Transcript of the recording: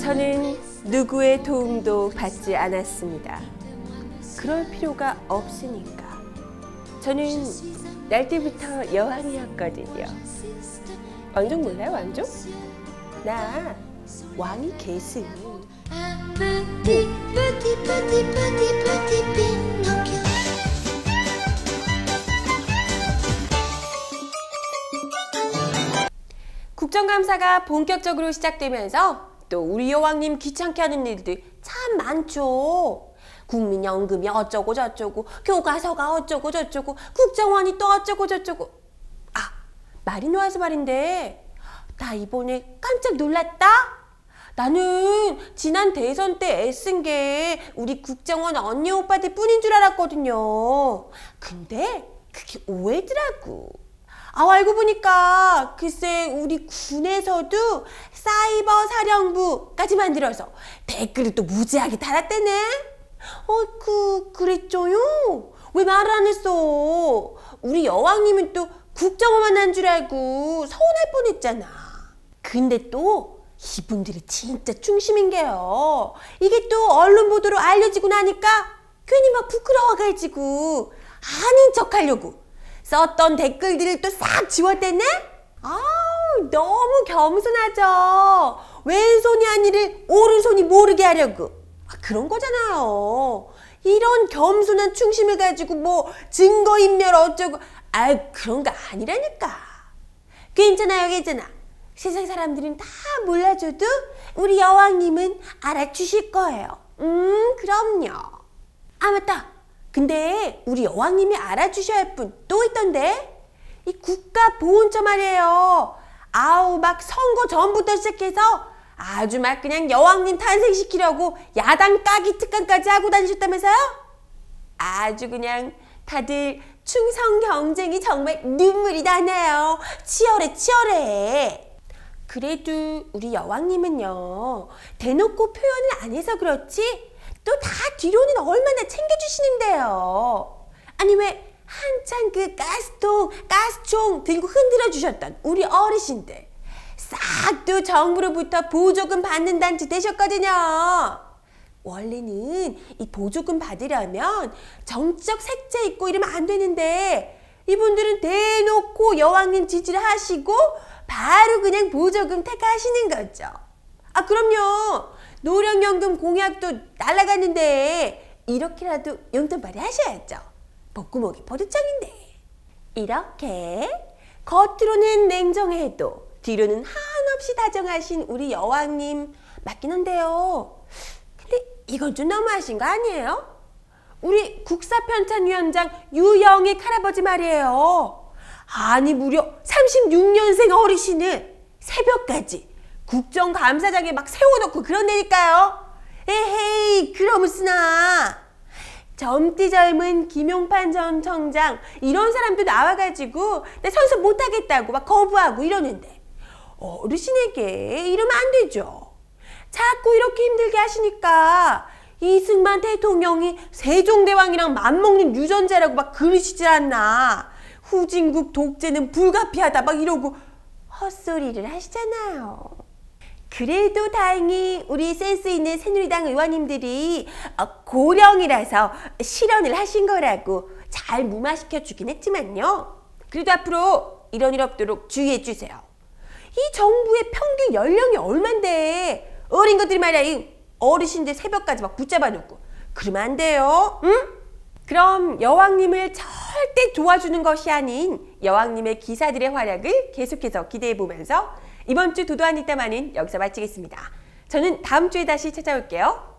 저는 누구의 도움도 받지 않았습니다. 그럴 필요가 없으니까. 저는 날 때부터 여왕이었거든요. 왕족 몰라요, 왕족? 나 왕이 계승. Un 국정감사가 본격적으로 시작되면서 또 우리 여왕님 귀찮게 하는 일들 참 많죠. 국민연금이 어쩌고 저쩌고, 교과서가 어쩌고 저쩌고, 국정원이 또 어쩌고 저쩌고. 아, 말이 놓아서 말인데, 나 이번에 깜짝 놀랐다? 나는 지난 대선 때 애쓴 게 우리 국정원 언니 오빠들 뿐인 줄 알았거든요. 근데 그게 오해더라고. 아, 알고 보니까 글쎄 우리 군에서도 사이버 사령부까지 만들어서 댓글을 또 무지하게 달았대네. 어그 그랬죠요? 왜 말을 안 했어? 우리 여왕님은 또 국정원만 한줄 알고 서운할 뻔했잖아. 근데 또 이분들이 진짜 중심인 게요. 이게 또 언론 보도로 알려지고 나니까 괜히 막 부끄러워가지고 아닌 척하려고 썼던 댓글들을 또 싹 지웠댔네? 아우 너무 겸손하죠. 왼손이 아니를 오른손이 모르게 하려고 아, 그런 거잖아요. 이런 겸손한 충심을 가지고 뭐 증거인멸 어쩌고 아 그런 거 아니라니까. 괜찮아요 괜찮아. 세상 사람들은 다 몰라줘도 우리 여왕님은 알아주실 거예요. 음 그럼요. 아 맞다. 근데 우리 여왕님이 알아주셔야 할 분 또 있던데? 이 국가보훈처 말이에요. 아우 막 선거 전부터 시작해서 아주 막 그냥 여왕님 탄생시키려고 야당 까기 특강까지 하고 다니셨다면서요? 아주 그냥 다들 충성 경쟁이 정말 눈물이 나네요. 치열해 치열해. 그래도 우리 여왕님은요 대놓고 표현을 안 해서 그렇지 또 다 뒤로는 얼마나 챙겨주시는데요. 아니 왜 한창 그 가스통, 가스총 들고 흔들어 주셨던 우리 어르신들 싹도 정부로부터 보조금 받는다는 짓 되셨거든요. 원래는 이 보조금 받으려면 정적 색채 있고 이러면 안 되는데 이분들은 대놓고 여왕님 지지를 하시고 바로 그냥 보조금 택하시는 거죠. 아 그럼요. 노령연금 공약도 날라갔는데 이렇게라도 용돈 발휘하셔야죠. 복구목이 버릇장인데. 이렇게 겉으로는 냉정해도 뒤로는 한없이 다정하신 우리 여왕님 맞긴 한데요. 근데 이건 좀 너무하신 거 아니에요? 우리 국사편찬위원장 유영익 할아버지 말이에요. 아니 무려 36년생 어르신을 새벽까지 국정감사장에 막 세워놓고 그런다니까요. 에헤이 그러무스나 젊디 젊은 김용판 전 청장 이런 사람도 나와가지고 내 선서 못하겠다고 막 거부하고 이러는데 어르신에게 이러면 안 되죠. 자꾸 이렇게 힘들게 하시니까 이승만 대통령이 세종대왕이랑 맞먹는 유전자라고 막 그러시질 않나. 후진국 독재는 불가피하다 막 이러고 헛소리를 하시잖아요. 그래도 다행히 우리 센스 있는 새누리당 의원님들이 어, 고령이라서 실언을 하신 거라고 잘 무마시켜 주긴 했지만요. 그래도 앞으로 이런 일 없도록 주의해 주세요. 이 정부의 평균 연령이 얼만데 어린 것들이 말이야 이 어르신들 새벽까지 막 붙잡아 놓고 그러면 안 돼요. 응? 그럼 여왕님을 절대 도와주는 것이 아닌 여왕님의 기사들의 활약을 계속해서 기대해 보면서 이번 주 도도한 이따만은 여기서 마치겠습니다. 저는 다음 주에 다시 찾아올게요.